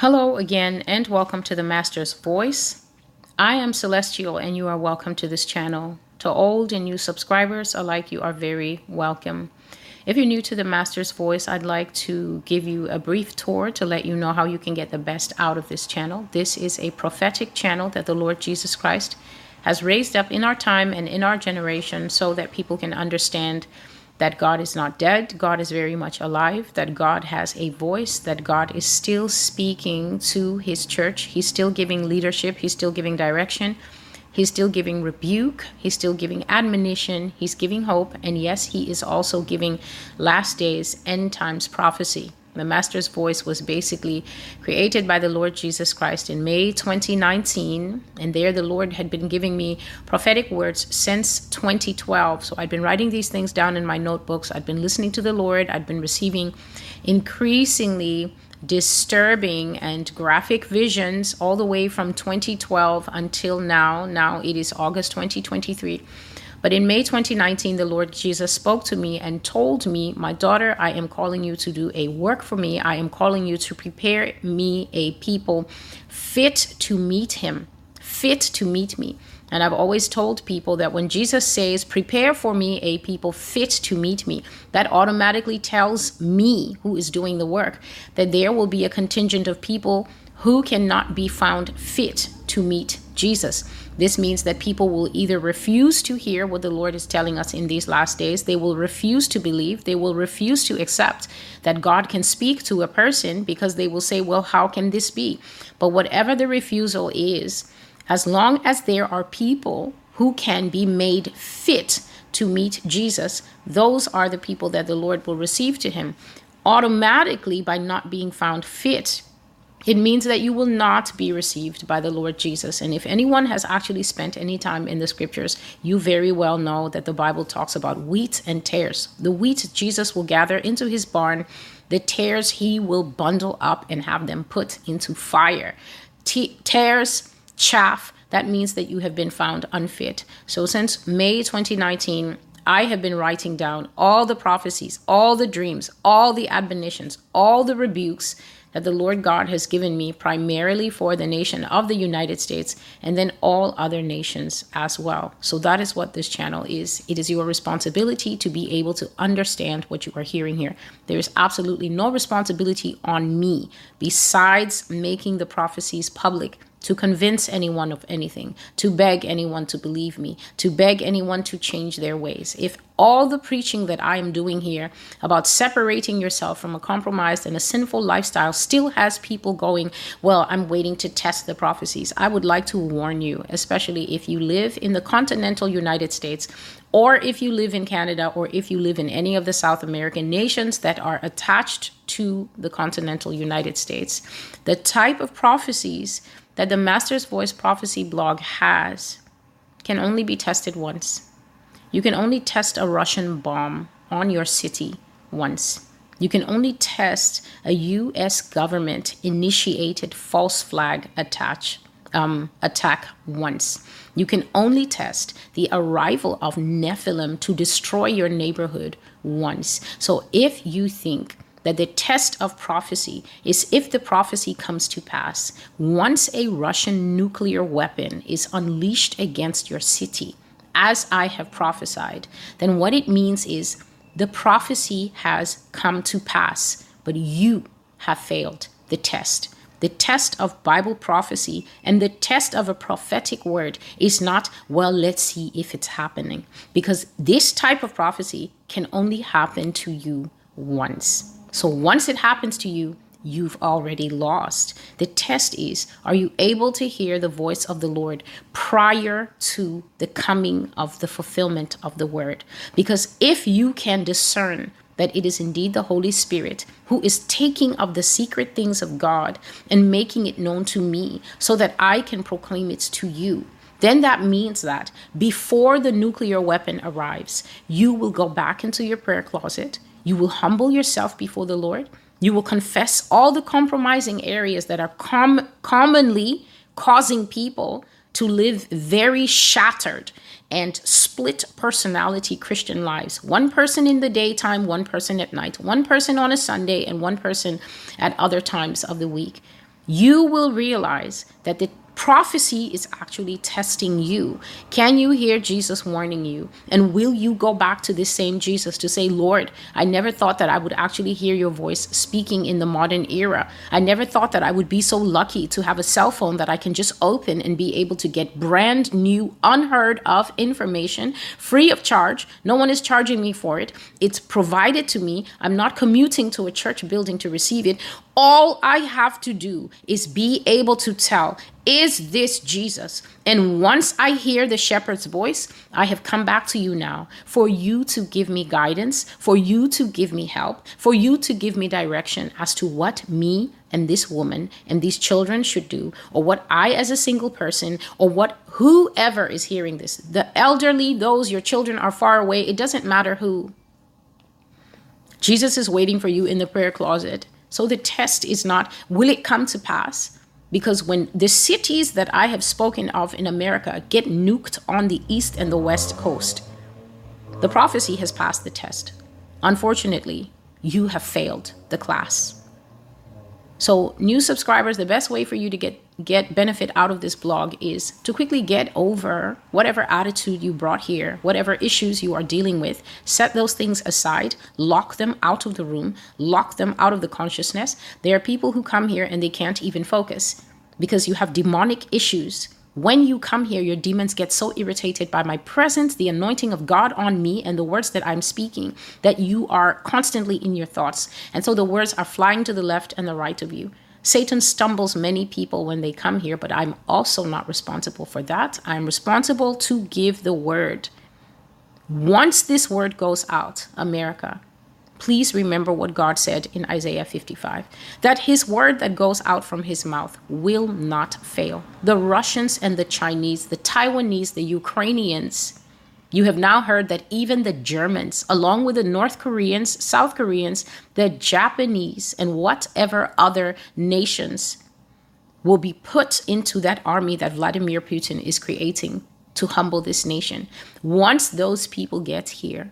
Hello again, and welcome to the Master's Voice. I am Celestial, and you are welcome to this channel. To old and new subscribers alike, you are very welcome. If you're new to the Master's Voice, I'd like to give you a brief tour to let you know how you can get the best out of this channel. This is a prophetic channel that the Lord Jesus Christ has raised up in our time and in our generation so that people can understand that God is not dead, God is very much alive, that God has a voice, that God is still speaking to his church. He's still giving leadership, he's still giving direction, he's still giving rebuke, he's still giving admonition, he's giving hope, and yes, he is also giving last days, end times prophecy. The Master's Voice was basically created by the Lord Jesus Christ in May 2019. And there, the Lord had been giving me prophetic words since 2012. So I'd been writing these things down in my notebooks. I'd been listening to the Lord. I'd been receiving increasingly disturbing and graphic visions all the way from 2012 until now. Now it is August 2023 but in May 2019, the Lord Jesus spoke to me and told me, My daughter, I am calling you to do a work for me. I am calling you to prepare me a people fit to meet him, fit to meet me. And I've always told people that when Jesus says, Prepare for me a people fit to meet me, that automatically tells me, who is doing the work, that there will be a contingent of people who cannot be found fit to meet Jesus. This means that people will either refuse to hear what the Lord is telling us in these last days, they will refuse to believe, they will refuse to accept that God can speak to a person because they will say, Well, how can this be? But whatever the refusal is, as long as there are people who can be made fit to meet Jesus, those are the people that the Lord will receive to him. Automatically by not being found fit it means that you will not be received by the Lord Jesus. And if anyone has actually spent any time in the scriptures, you very well know that the Bible talks about wheat and tares. The wheat Jesus will gather into his barn, the tares he will bundle up and have them put into fire. T- tares, chaff, that means that you have been found unfit. So since May 2019, I have been writing down all the prophecies, all the dreams, all the admonitions, all the rebukes that the Lord God has given me primarily for the nation of the United States and then all other nations as well. So that is what this channel is. It is your responsibility to be able to understand what you are hearing here. There is absolutely no responsibility on me besides making the prophecies public to convince anyone of anything, to beg anyone to believe me, to beg anyone to change their ways. If all the preaching that I am doing here about separating yourself from a compromised and a sinful lifestyle still has people going, Well, I'm waiting to test the prophecies. I would like to warn you, especially if you live in the continental United States or if you live in Canada or if you live in any of the South American nations that are attached to the continental United States. The type of prophecies that the Master's Voice Prophecy blog has can only be tested once. You can only test a Russian bomb on your city once. You can only test a US government initiated false flag attach, um, attack once. You can only test the arrival of Nephilim to destroy your neighborhood once. So if you think that the test of prophecy is if the prophecy comes to pass. Once a Russian nuclear weapon is unleashed against your city, as I have prophesied, then what it means is the prophecy has come to pass, but you have failed the test. The test of Bible prophecy and the test of a prophetic word is not, well, let's see if it's happening. Because this type of prophecy can only happen to you once. So once it happens to you, you've already lost. The test is are you able to hear the voice of the Lord prior to the coming of the fulfillment of the word? Because if you can discern that it is indeed the Holy Spirit who is taking of the secret things of God and making it known to me so that I can proclaim it to you. Then that means that before the nuclear weapon arrives, you will go back into your prayer closet you will humble yourself before the Lord. You will confess all the compromising areas that are com- commonly causing people to live very shattered and split personality Christian lives. One person in the daytime, one person at night, one person on a Sunday, and one person at other times of the week. you will realize that the prophecy is actually testing you. Can you hear Jesus warning you? And will you go back to this same Jesus to say, Lord, I never thought that I would actually hear your voice speaking in the modern era. I never thought that I would be so lucky to have a cell phone that I can just open and be able to get brand new, unheard of information free of charge. No one is charging me for it. It's provided to me. I'm not commuting to a church building to receive it. All I have to do is be able to tell is this Jesus? And once I hear the shepherd's voice, I have come back to you now for you to give me guidance, for you to give me help, for you to give me direction as to what me and this woman and these children should do, or what I, as a single person, or what whoever is hearing this the elderly, those your children are far away, it doesn't matter who. Jesus is waiting for you in the prayer closet. So the test is not, will it come to pass? Because when the cities that I have spoken of in America get nuked on the east and the west coast, the prophecy has passed the test. Unfortunately, you have failed the class. So, new subscribers, the best way for you to get get benefit out of this blog is to quickly get over whatever attitude you brought here, whatever issues you are dealing with. Set those things aside, lock them out of the room, lock them out of the consciousness. There are people who come here and they can't even focus because you have demonic issues when you come here, your demons get so irritated by my presence, the anointing of God on me, and the words that I'm speaking that you are constantly in your thoughts. And so the words are flying to the left and the right of you. Satan stumbles many people when they come here, but I'm also not responsible for that. I'm responsible to give the word. Once this word goes out, America, please remember what God said in Isaiah 55 that his word that goes out from his mouth will not fail. The Russians and the Chinese, the Taiwanese, the Ukrainians, you have now heard that even the Germans, along with the North Koreans, South Koreans, the Japanese, and whatever other nations will be put into that army that Vladimir Putin is creating to humble this nation. Once those people get here,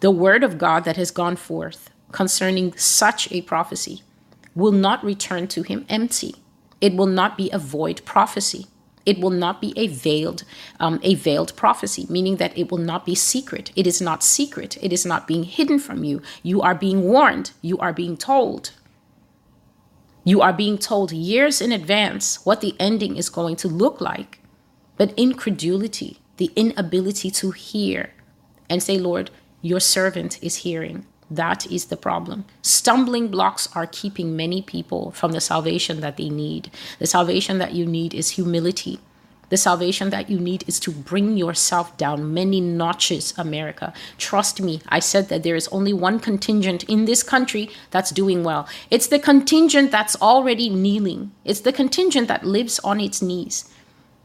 the word of God that has gone forth concerning such a prophecy will not return to him empty. It will not be a void prophecy. It will not be a veiled, um, a veiled prophecy, meaning that it will not be secret. It is not secret. It is not being hidden from you. You are being warned. You are being told. You are being told years in advance what the ending is going to look like. But incredulity, the inability to hear and say, Lord, your servant is hearing. That is the problem. Stumbling blocks are keeping many people from the salvation that they need. The salvation that you need is humility. The salvation that you need is to bring yourself down many notches, America. Trust me, I said that there is only one contingent in this country that's doing well. It's the contingent that's already kneeling, it's the contingent that lives on its knees.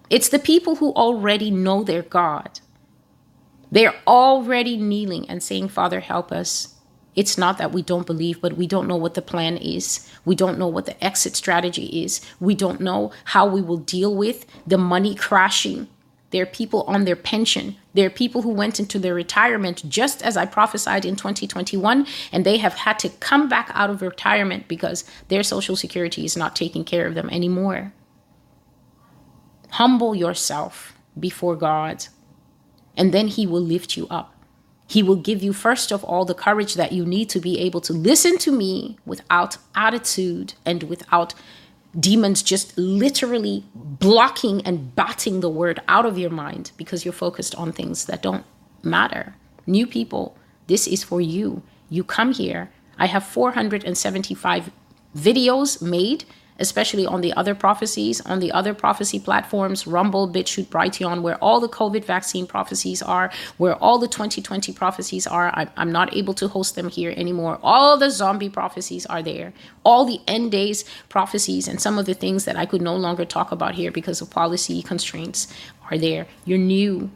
It's the people who already know their God. They're already kneeling and saying, Father, help us. It's not that we don't believe, but we don't know what the plan is. We don't know what the exit strategy is. We don't know how we will deal with the money crashing. There are people on their pension. There are people who went into their retirement just as I prophesied in 2021, and they have had to come back out of retirement because their social security is not taking care of them anymore. Humble yourself before God and then He will lift you up. He will give you, first of all, the courage that you need to be able to listen to me without attitude and without demons just literally blocking and batting the word out of your mind because you're focused on things that don't matter. New people, this is for you. You come here. I have 475 videos made especially on the other prophecies, on the other prophecy platforms, Rumble, BitChute, Brighteon, where all the COVID vaccine prophecies are, where all the 2020 prophecies are. I'm, I'm not able to host them here anymore. All the zombie prophecies are there. All the end days prophecies and some of the things that I could no longer talk about here because of policy constraints are there. You're new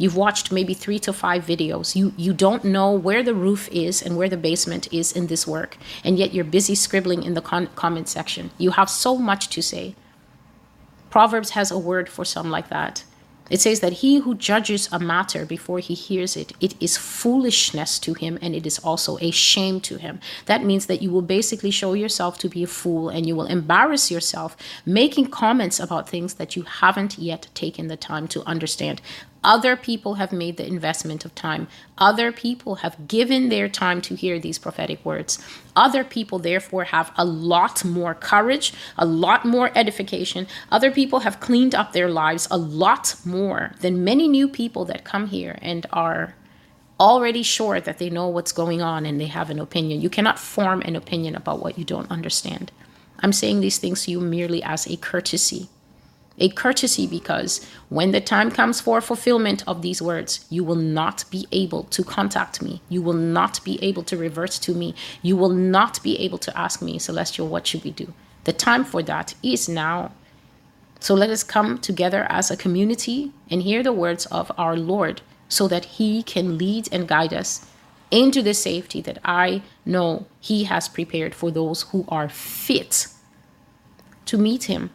You've watched maybe three to five videos. You you don't know where the roof is and where the basement is in this work, and yet you're busy scribbling in the con- comment section. You have so much to say. Proverbs has a word for some like that. It says that he who judges a matter before he hears it, it is foolishness to him and it is also a shame to him. That means that you will basically show yourself to be a fool and you will embarrass yourself making comments about things that you haven't yet taken the time to understand. Other people have made the investment of time. Other people have given their time to hear these prophetic words. Other people, therefore, have a lot more courage, a lot more edification. Other people have cleaned up their lives a lot more than many new people that come here and are already sure that they know what's going on and they have an opinion. You cannot form an opinion about what you don't understand. I'm saying these things to you merely as a courtesy a courtesy because when the time comes for fulfillment of these words, you will not be able to contact me. You will not be able to revert to me. You will not be able to ask me, Celestial, what should we do? The time for that is now. So let us come together as a community and hear the words of our Lord so that He can lead and guide us into the safety that I know He has prepared for those who are fit to meet Him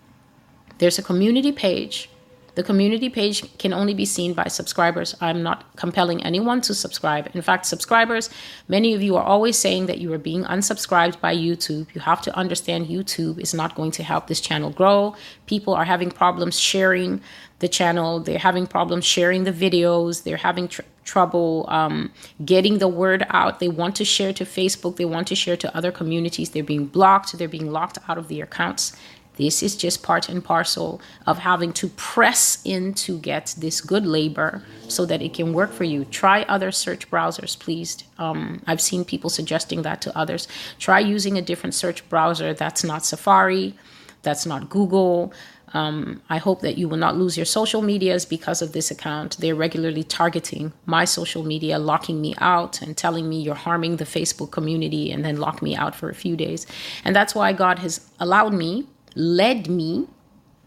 there's a community page. The community page can only be seen by subscribers. I'm not compelling anyone to subscribe. In fact, subscribers, many of you are always saying that you are being unsubscribed by YouTube. You have to understand YouTube is not going to help this channel grow. People are having problems sharing the channel, they're having problems sharing the videos, they're having tr- trouble um, getting the word out. They want to share to Facebook, they want to share to other communities. They're being blocked, they're being locked out of their accounts. This is just part and parcel of having to press in to get this good labor so that it can work for you. Try other search browsers, please. Um, I've seen people suggesting that to others. Try using a different search browser that's not Safari, that's not Google. Um, I hope that you will not lose your social medias because of this account. They're regularly targeting my social media, locking me out and telling me you're harming the Facebook community and then lock me out for a few days. And that's why God has allowed me led me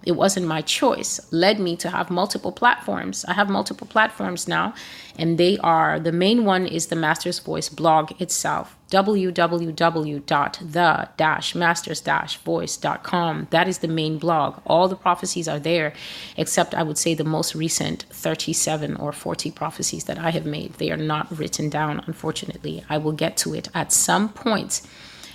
it wasn't my choice led me to have multiple platforms. I have multiple platforms now and they are the main one is the master's voice blog itself www.the-masters-voice.com that is the main blog. All the prophecies are there except i would say the most recent 37 or 40 prophecies that i have made. They are not written down unfortunately. I will get to it at some point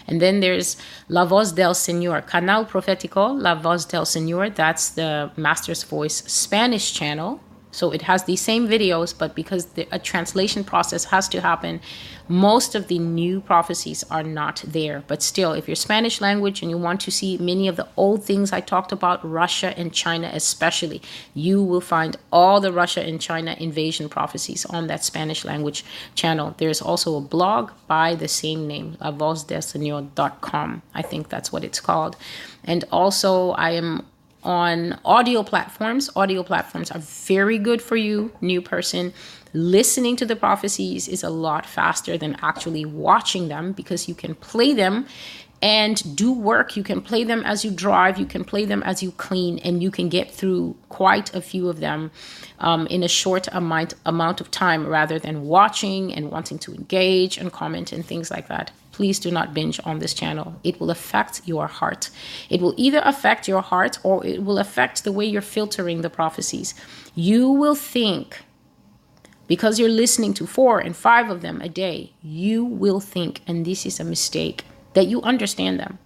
and then there's La Voz del Señor, Canal Profético, La Voz del Señor. That's the Master's Voice Spanish channel. So it has the same videos, but because the, a translation process has to happen, most of the new prophecies are not there. But still, if you're Spanish language and you want to see many of the old things I talked about, Russia and China especially, you will find all the Russia and China invasion prophecies on that Spanish language channel. There's also a blog by the same name, lavozdelseñor.com. I think that's what it's called. And also, I am on audio platforms. Audio platforms are very good for you, new person. Listening to the prophecies is a lot faster than actually watching them because you can play them and do work. You can play them as you drive, you can play them as you clean, and you can get through quite a few of them um, in a short amount, amount of time rather than watching and wanting to engage and comment and things like that. Please do not binge on this channel. It will affect your heart. It will either affect your heart or it will affect the way you're filtering the prophecies. You will think because you're listening to four and five of them a day, you will think, and this is a mistake, that you understand them.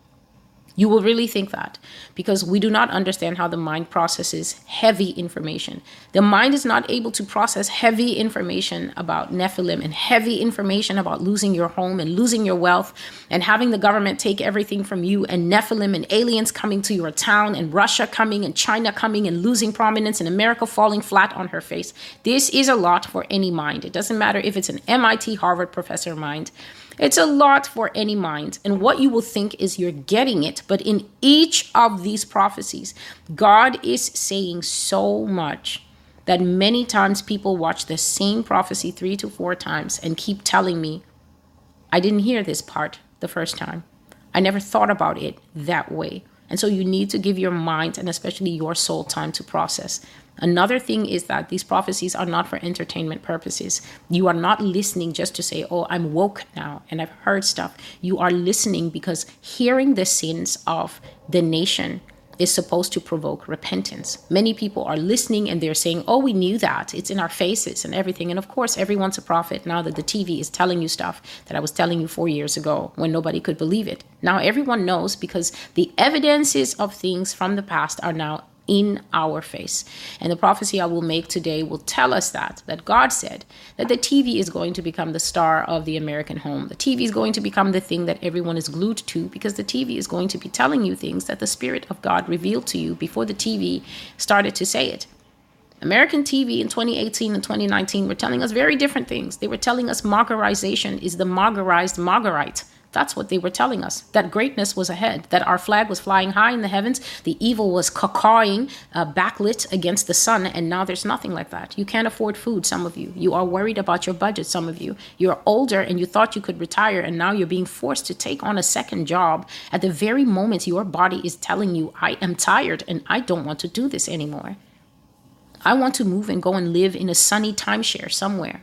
You will really think that because we do not understand how the mind processes heavy information. The mind is not able to process heavy information about Nephilim and heavy information about losing your home and losing your wealth and having the government take everything from you and Nephilim and aliens coming to your town and Russia coming and China coming and losing prominence and America falling flat on her face. This is a lot for any mind. It doesn't matter if it's an MIT Harvard professor mind it's a lot for any mind. And what you will think is you're getting it. But in each of these prophecies, God is saying so much that many times people watch the same prophecy three to four times and keep telling me, I didn't hear this part the first time. I never thought about it that way. And so you need to give your mind and especially your soul time to process. Another thing is that these prophecies are not for entertainment purposes. You are not listening just to say, Oh, I'm woke now and I've heard stuff. You are listening because hearing the sins of the nation is supposed to provoke repentance. Many people are listening and they're saying, Oh, we knew that. It's in our faces and everything. And of course, everyone's a prophet now that the TV is telling you stuff that I was telling you four years ago when nobody could believe it. Now everyone knows because the evidences of things from the past are now in our face. And the prophecy I will make today will tell us that that God said that the TV is going to become the star of the American home. The TV is going to become the thing that everyone is glued to because the TV is going to be telling you things that the spirit of God revealed to you before the TV started to say it. American TV in 2018 and 2019 were telling us very different things. They were telling us Margarization is the Margarized Margarite. That's what they were telling us. That greatness was ahead, that our flag was flying high in the heavens, the evil was cawing, uh, backlit against the sun, and now there's nothing like that. You can't afford food, some of you. You are worried about your budget, some of you. You're older and you thought you could retire, and now you're being forced to take on a second job at the very moment your body is telling you, I am tired and I don't want to do this anymore. I want to move and go and live in a sunny timeshare somewhere.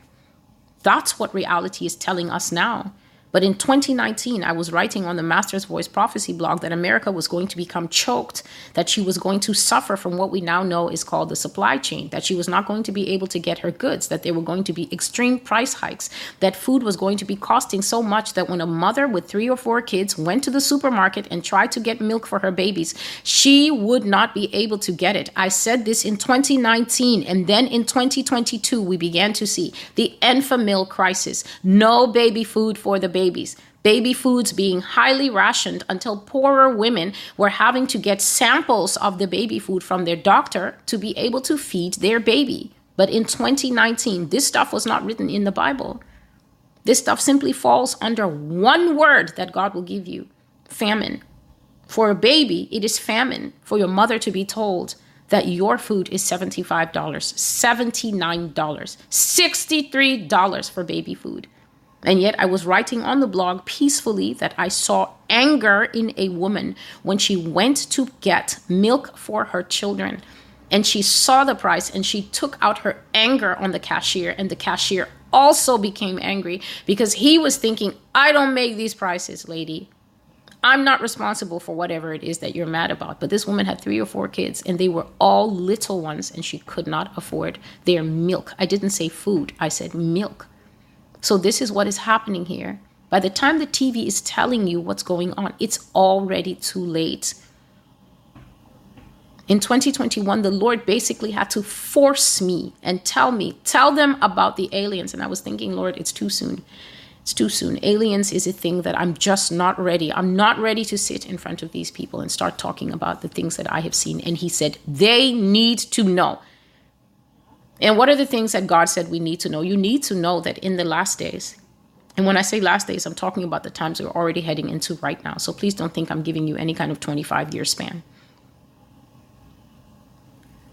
That's what reality is telling us now. But in 2019, I was writing on the Master's Voice Prophecy blog that America was going to become choked, that she was going to suffer from what we now know is called the supply chain, that she was not going to be able to get her goods, that there were going to be extreme price hikes, that food was going to be costing so much that when a mother with three or four kids went to the supermarket and tried to get milk for her babies, she would not be able to get it. I said this in 2019, and then in 2022, we began to see the Enfamil crisis no baby food for the baby babies. Baby foods being highly rationed until poorer women were having to get samples of the baby food from their doctor to be able to feed their baby. But in 2019, this stuff was not written in the Bible. This stuff simply falls under one word that God will give you famine. For a baby, it is famine for your mother to be told that your food is $75, $79, $63 for baby food. And yet, I was writing on the blog peacefully that I saw anger in a woman when she went to get milk for her children. And she saw the price and she took out her anger on the cashier. And the cashier also became angry because he was thinking, I don't make these prices, lady. I'm not responsible for whatever it is that you're mad about. But this woman had three or four kids, and they were all little ones, and she could not afford their milk. I didn't say food, I said milk. So, this is what is happening here. By the time the TV is telling you what's going on, it's already too late. In 2021, the Lord basically had to force me and tell me, tell them about the aliens. And I was thinking, Lord, it's too soon. It's too soon. Aliens is a thing that I'm just not ready. I'm not ready to sit in front of these people and start talking about the things that I have seen. And He said, they need to know. And what are the things that God said we need to know? You need to know that in the last days, and when I say last days, I'm talking about the times we're already heading into right now. So please don't think I'm giving you any kind of 25 year span.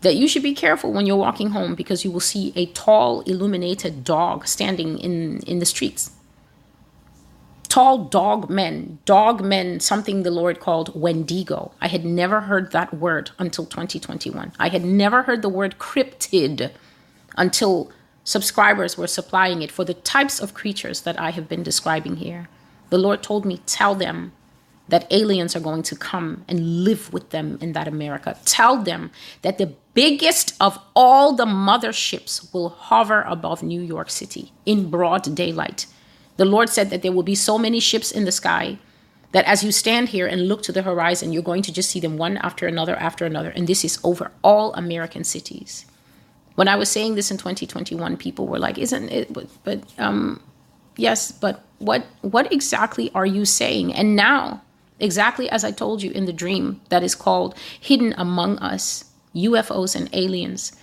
That you should be careful when you're walking home because you will see a tall, illuminated dog standing in, in the streets. Tall dog men, dog men, something the Lord called Wendigo. I had never heard that word until 2021. I had never heard the word cryptid until subscribers were supplying it for the types of creatures that I have been describing here. The Lord told me, Tell them that aliens are going to come and live with them in that America. Tell them that the biggest of all the motherships will hover above New York City in broad daylight. The Lord said that there will be so many ships in the sky that as you stand here and look to the horizon, you're going to just see them one after another after another. And this is over all American cities when I was saying this in 2021, people were like, "Isn't it?" But, but um, yes, but what what exactly are you saying? And now, exactly as I told you in the dream that is called "Hidden Among Us," UFOs and aliens.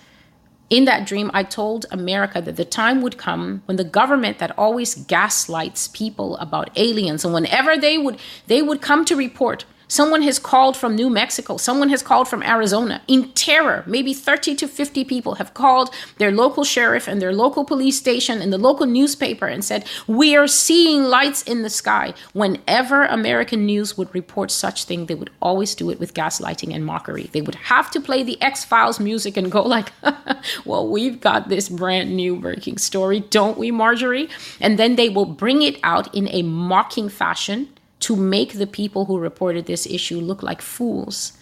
In that dream, I told America that the time would come when the government that always gaslights people about aliens, and whenever they would they would come to report Someone has called from New Mexico. Someone has called from Arizona in terror. Maybe 30 to 50 people have called their local sheriff and their local police station and the local newspaper and said, We are seeing lights in the sky. Whenever American news would report such thing, they would always do it with gaslighting and mockery. They would have to play the X Files music and go like, Well, we've got this brand new breaking story, don't we, Marjorie? And then they will bring it out in a mocking fashion to make the people who reported this issue look like fools.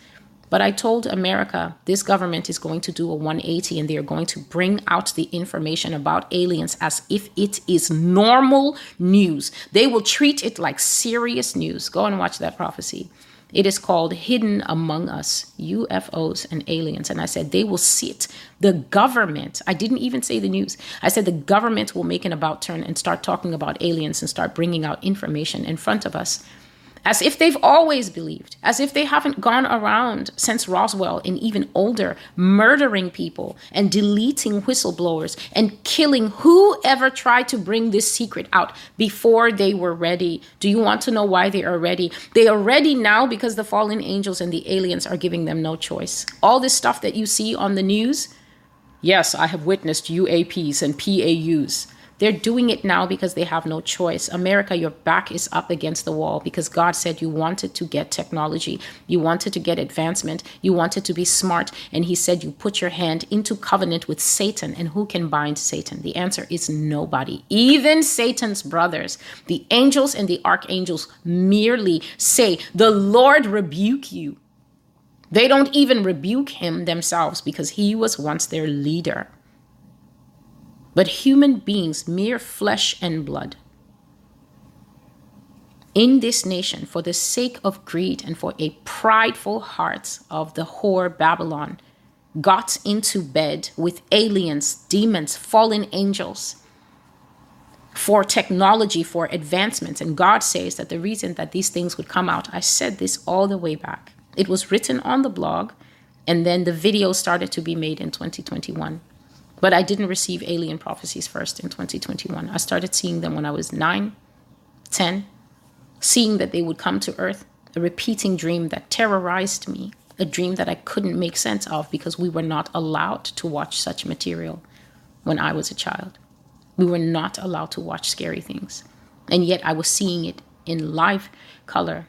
But I told America this government is going to do a 180 and they are going to bring out the information about aliens as if it is normal news. They will treat it like serious news. Go and watch that prophecy. It is called Hidden Among Us UFOs and Aliens. And I said, they will sit. The government, I didn't even say the news. I said, the government will make an about turn and start talking about aliens and start bringing out information in front of us as if they've always believed, as if they haven't gone around since Roswell and even older, murdering people and deleting whistleblowers and killing whoever tried to bring this secret out before they were ready. Do you want to know why they are ready? They are ready now because the fallen angels and the aliens are giving them no choice. All this stuff that you see on the news, yes, I have witnessed UAPs and PAUs. They're doing it now because they have no choice. America, your back is up against the wall because God said you wanted to get technology, you wanted to get advancement, you wanted to be smart. And He said you put your hand into covenant with Satan. And who can bind Satan? The answer is nobody. Even Satan's brothers, the angels and the archangels, merely say, The Lord rebuke you. They don't even rebuke him themselves because he was once their leader but human beings, mere flesh and blood. In this nation, for the sake of greed and for a prideful heart of the whore Babylon, got into bed with aliens, demons, fallen angels for technology, for advancements. And God says that the reason that these things would come out, I said this all the way back. It was written on the blog, and then the video started to be made in 2021. But I didn't receive alien prophecies first in 2021. I started seeing them when I was 9, 10, seeing that they would come to earth, a repeating dream that terrorized me, a dream that I couldn't make sense of because we were not allowed to watch such material when I was a child. We were not allowed to watch scary things. And yet I was seeing it in live color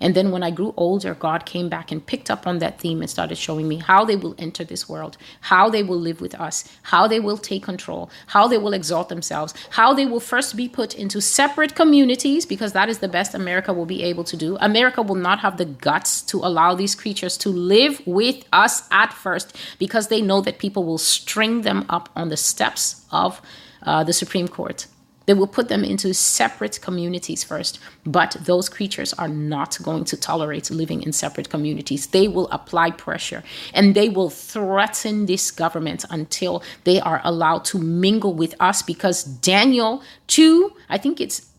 and then when I grew older, God came back and picked up on that theme and started showing me how they will enter this world, how they will live with us, how they will take control, how they will exalt themselves, how they will first be put into separate communities, because that is the best America will be able to do. America will not have the guts to allow these creatures to live with us at first, because they know that people will string them up on the steps of uh, the Supreme Court. They will put them into separate communities first, but those creatures are not going to tolerate living in separate communities. They will apply pressure and they will threaten this government until they are allowed to mingle with us because Daniel 2, I think it's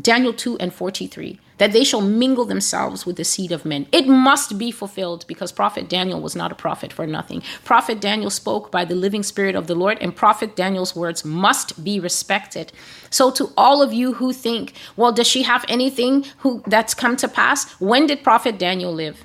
Daniel 2 and 43 that they shall mingle themselves with the seed of men. It must be fulfilled because Prophet Daniel was not a prophet for nothing. Prophet Daniel spoke by the living spirit of the Lord, and Prophet Daniel's words must be respected. So, to all of you who think, well, does she have anything who that's come to pass? When did Prophet Daniel live?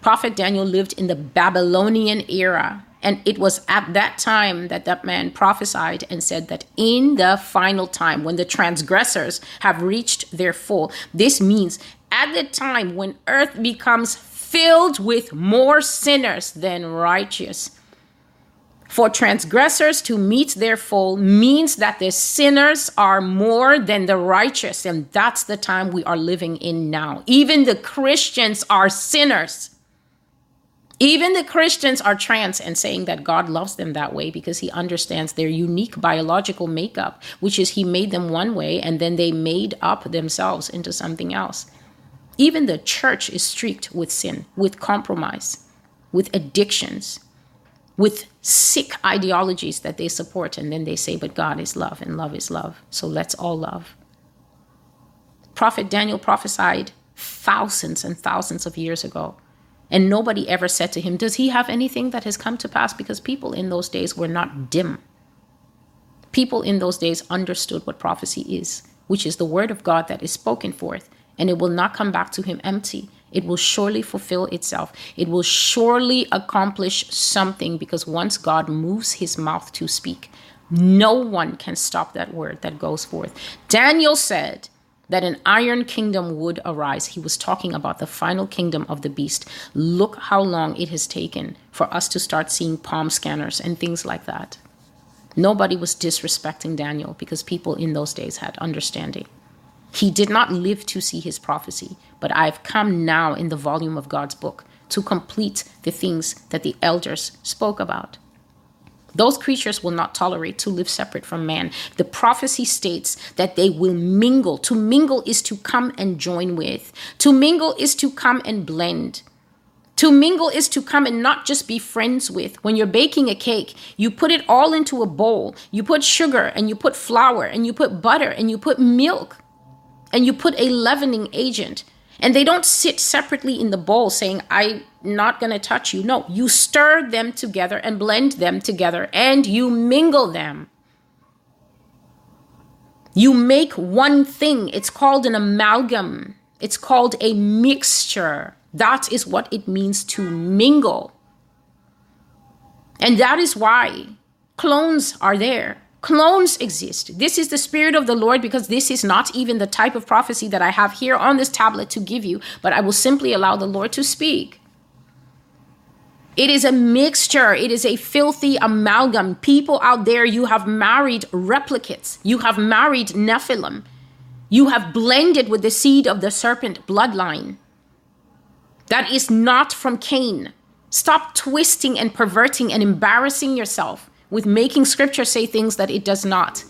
Prophet Daniel lived in the Babylonian era. And it was at that time that that man prophesied and said that in the final time, when the transgressors have reached their full, this means at the time when earth becomes filled with more sinners than righteous. For transgressors to meet their full means that the sinners are more than the righteous. And that's the time we are living in now. Even the Christians are sinners. Even the Christians are trans and saying that God loves them that way because he understands their unique biological makeup, which is he made them one way and then they made up themselves into something else. Even the church is streaked with sin, with compromise, with addictions, with sick ideologies that they support. And then they say, but God is love and love is love. So let's all love. Prophet Daniel prophesied thousands and thousands of years ago and nobody ever said to him, Does he have anything that has come to pass? Because people in those days were not dim. People in those days understood what prophecy is, which is the word of God that is spoken forth, and it will not come back to him empty. It will surely fulfill itself. It will surely accomplish something because once God moves his mouth to speak, no one can stop that word that goes forth. Daniel said, that an iron kingdom would arise. He was talking about the final kingdom of the beast. Look how long it has taken for us to start seeing palm scanners and things like that. Nobody was disrespecting Daniel because people in those days had understanding. He did not live to see his prophecy, but I've come now in the volume of God's book to complete the things that the elders spoke about. Those creatures will not tolerate to live separate from man. The prophecy states that they will mingle. To mingle is to come and join with, to mingle is to come and blend. To mingle is to come and not just be friends with. When you're baking a cake, you put it all into a bowl. You put sugar and you put flour and you put butter and you put milk and you put a leavening agent. And they don't sit separately in the bowl saying, I'm not going to touch you. No, you stir them together and blend them together and you mingle them. You make one thing. It's called an amalgam, it's called a mixture. That is what it means to mingle. And that is why clones are there. Clones exist. This is the Spirit of the Lord because this is not even the type of prophecy that I have here on this tablet to give you, but I will simply allow the Lord to speak. It is a mixture. It is a filthy amalgam. People out there, you have married replicates. You have married Nephilim. You have blended with the seed of the serpent bloodline that is not from Cain. Stop twisting and perverting and embarrassing yourself with making scripture say things that it does not.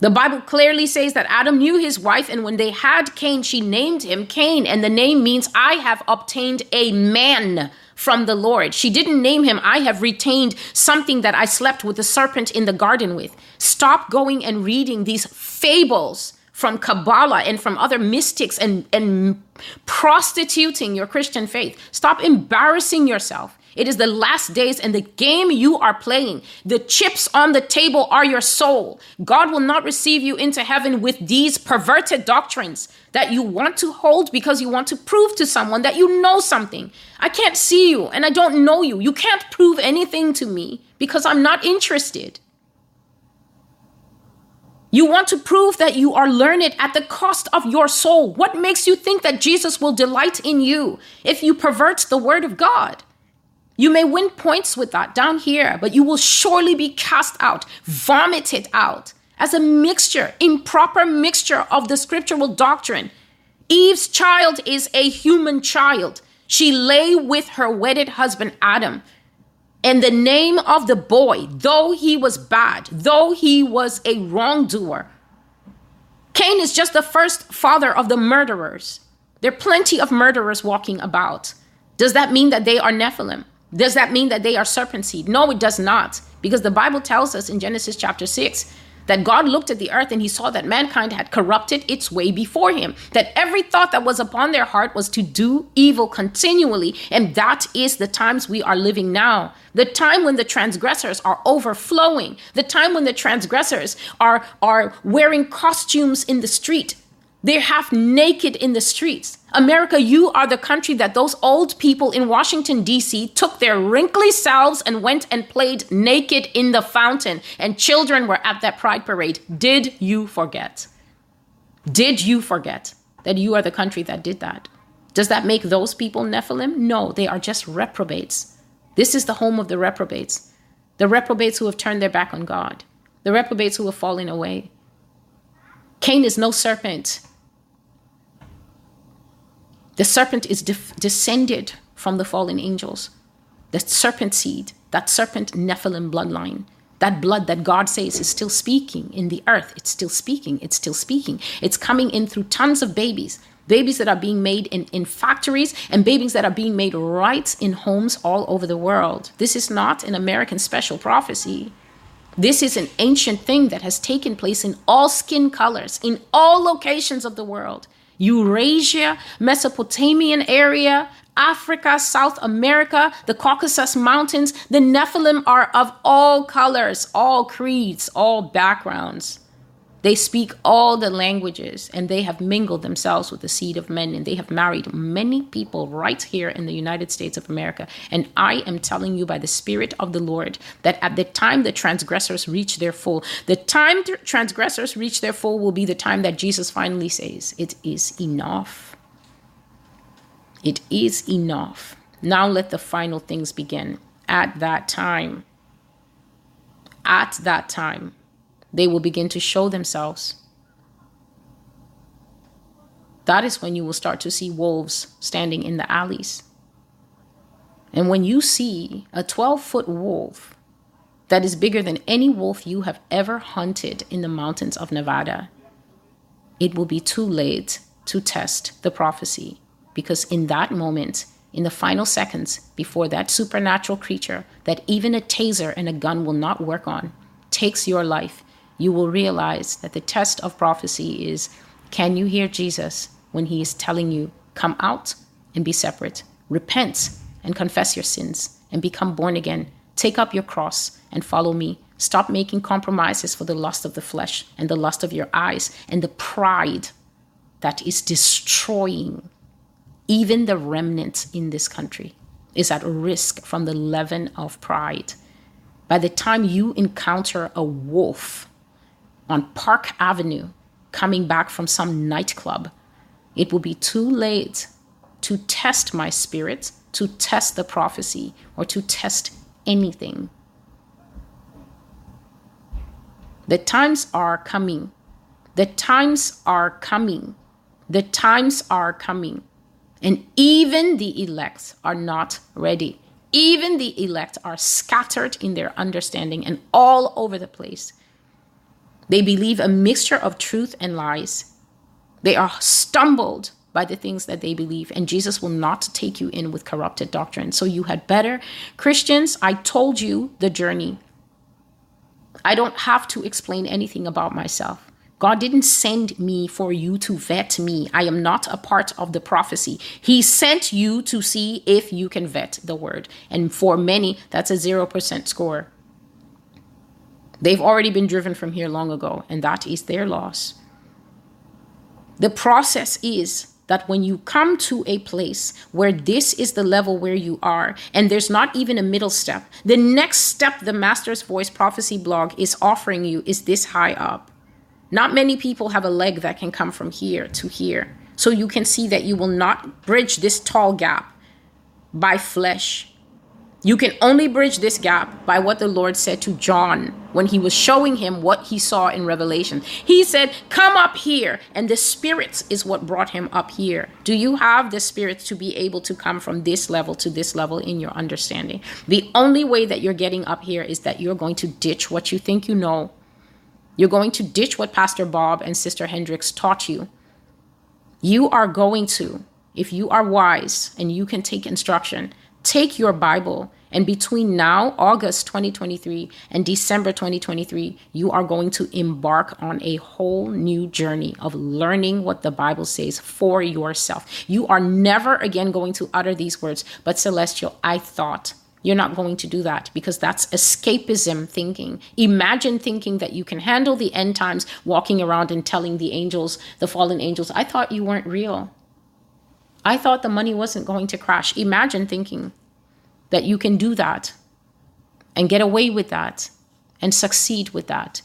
The Bible clearly says that Adam knew his wife, and when they had Cain, she named him Cain. And the name means, I have obtained a man from the Lord. She didn't name him, I have retained something that I slept with the serpent in the garden with. Stop going and reading these fables from Kabbalah and from other mystics and, and prostituting your Christian faith. Stop embarrassing yourself. It is the last days and the game you are playing. The chips on the table are your soul. God will not receive you into heaven with these perverted doctrines that you want to hold because you want to prove to someone that you know something. I can't see you and I don't know you. You can't prove anything to me because I'm not interested. You want to prove that you are learned at the cost of your soul. What makes you think that Jesus will delight in you if you pervert the word of God? You may win points with that down here, but you will surely be cast out, vomited out as a mixture, improper mixture of the scriptural doctrine. Eve's child is a human child. She lay with her wedded husband Adam. And the name of the boy, though he was bad, though he was a wrongdoer, Cain is just the first father of the murderers. There are plenty of murderers walking about. Does that mean that they are Nephilim? Does that mean that they are serpent seed? No, it does not. Because the Bible tells us in Genesis chapter 6 that God looked at the earth and he saw that mankind had corrupted its way before him, that every thought that was upon their heart was to do evil continually. And that is the times we are living now. The time when the transgressors are overflowing, the time when the transgressors are, are wearing costumes in the street, they're half naked in the streets. America, you are the country that those old people in Washington, D.C. took their wrinkly selves and went and played naked in the fountain, and children were at that pride parade. Did you forget? Did you forget that you are the country that did that? Does that make those people Nephilim? No, they are just reprobates. This is the home of the reprobates. The reprobates who have turned their back on God, the reprobates who have fallen away. Cain is no serpent. The serpent is de- descended from the fallen angels. The serpent seed, that serpent Nephilim bloodline, that blood that God says is still speaking in the earth. It's still speaking. It's still speaking. It's coming in through tons of babies. Babies that are being made in, in factories and babies that are being made right in homes all over the world. This is not an American special prophecy. This is an ancient thing that has taken place in all skin colors, in all locations of the world. Eurasia, Mesopotamian area, Africa, South America, the Caucasus Mountains. The Nephilim are of all colors, all creeds, all backgrounds. They speak all the languages and they have mingled themselves with the seed of men and they have married many people right here in the United States of America. And I am telling you by the Spirit of the Lord that at the time the transgressors reach their full, the time the transgressors reach their full will be the time that Jesus finally says, It is enough. It is enough. Now let the final things begin. At that time, at that time, they will begin to show themselves. That is when you will start to see wolves standing in the alleys. And when you see a 12 foot wolf that is bigger than any wolf you have ever hunted in the mountains of Nevada, it will be too late to test the prophecy because in that moment, in the final seconds before that supernatural creature that even a taser and a gun will not work on takes your life, you will realize that the test of prophecy is can you hear Jesus when he is telling you, come out and be separate, repent and confess your sins and become born again, take up your cross and follow me. Stop making compromises for the lust of the flesh and the lust of your eyes and the pride that is destroying even the remnants in this country is at risk from the leaven of pride. By the time you encounter a wolf on Park Avenue coming back from some nightclub, it will be too late to test my spirit, to test the prophecy, or to test anything. The times are coming. The times are coming. The times are coming and even the elect are not ready. Even the elect are scattered in their understanding and all over the place. They believe a mixture of truth and lies. They are stumbled by the things that they believe, and Jesus will not take you in with corrupted doctrine. So you had better, Christians, I told you the journey. I don't have to explain anything about myself. God didn't send me for you to vet me. I am not a part of the prophecy. He sent you to see if you can vet the word. And for many, that's a 0% score. They've already been driven from here long ago, and that is their loss. The process is that when you come to a place where this is the level where you are, and there's not even a middle step, the next step the Master's Voice Prophecy blog is offering you is this high up. Not many people have a leg that can come from here to here. So you can see that you will not bridge this tall gap by flesh. You can only bridge this gap by what the Lord said to John when he was showing him what he saw in Revelation. He said, Come up here. And the Spirit is what brought him up here. Do you have the Spirit to be able to come from this level to this level in your understanding? The only way that you're getting up here is that you're going to ditch what you think you know you're going to ditch what Pastor Bob and Sister Hendricks taught you. You are going to, if you are wise and you can take instruction, take your Bible and between now, August 2023, and December 2023, you are going to embark on a whole new journey of learning what the Bible says for yourself. You are never again going to utter these words, but Celestial, I thought. You're not going to do that because that's escapism thinking. Imagine thinking that you can handle the end times walking around and telling the angels, the fallen angels, I thought you weren't real. I thought the money wasn't going to crash. Imagine thinking that you can do that and get away with that and succeed with that.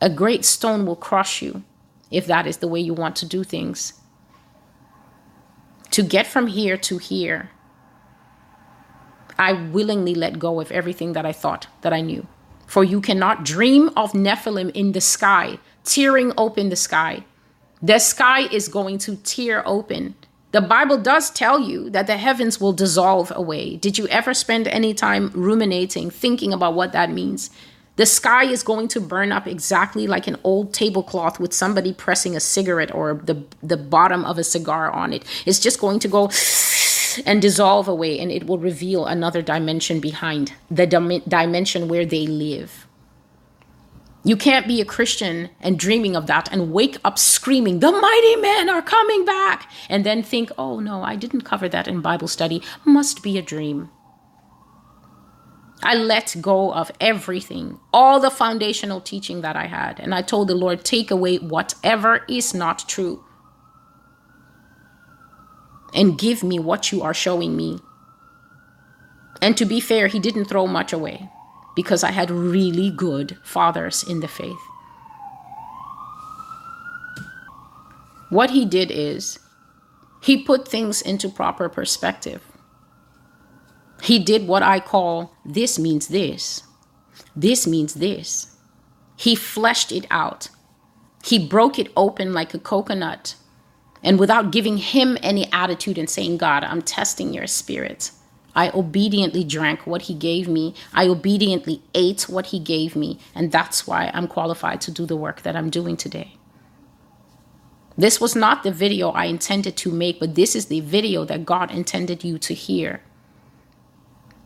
A great stone will crush you if that is the way you want to do things to get from here to here, I willingly let go of everything that I thought that I knew. For you cannot dream of Nephilim in the sky, tearing open the sky. The sky is going to tear open. The Bible does tell you that the heavens will dissolve away. Did you ever spend any time ruminating, thinking about what that means? The sky is going to burn up exactly like an old tablecloth with somebody pressing a cigarette or the, the bottom of a cigar on it. It's just going to go and dissolve away, and it will reveal another dimension behind the dim- dimension where they live. You can't be a Christian and dreaming of that and wake up screaming, The mighty men are coming back, and then think, Oh no, I didn't cover that in Bible study. Must be a dream. I let go of everything, all the foundational teaching that I had. And I told the Lord, take away whatever is not true and give me what you are showing me. And to be fair, he didn't throw much away because I had really good fathers in the faith. What he did is he put things into proper perspective. He did what I call this means this. This means this. He fleshed it out. He broke it open like a coconut And without giving him any attitude and saying, God, I'm testing your spirit. I obediently drank what he gave me. I obediently ate what he gave me. And that's why I'm qualified to do the work that I'm doing today. This was not the video I intended to make, but this is the video that God intended you to hear.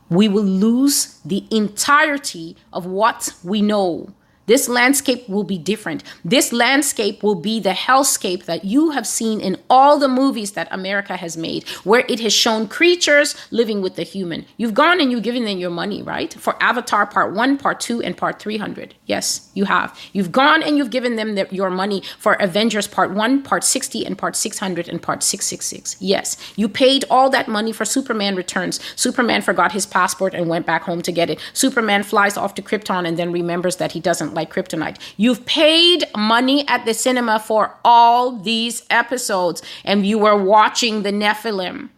We will lose the entirety of what we know this landscape will be different. This landscape will be the hellscape that you have seen in all the movies that America has made, where it has shown creatures living with the human. You've gone and you've given them your money, right? For Avatar Part 1, Part 2, and Part 300. Yes, you have. You've gone and you've given them the, your money for Avengers Part 1, Part 60, and Part 600, and Part 666. Yes, you paid all that money for Superman Returns. Superman forgot his passport and went back home to get it. Superman flies off to Krypton and then remembers that he doesn't like kryptonite. You've paid money at the cinema for all these episodes, and you were watching the Nephilim.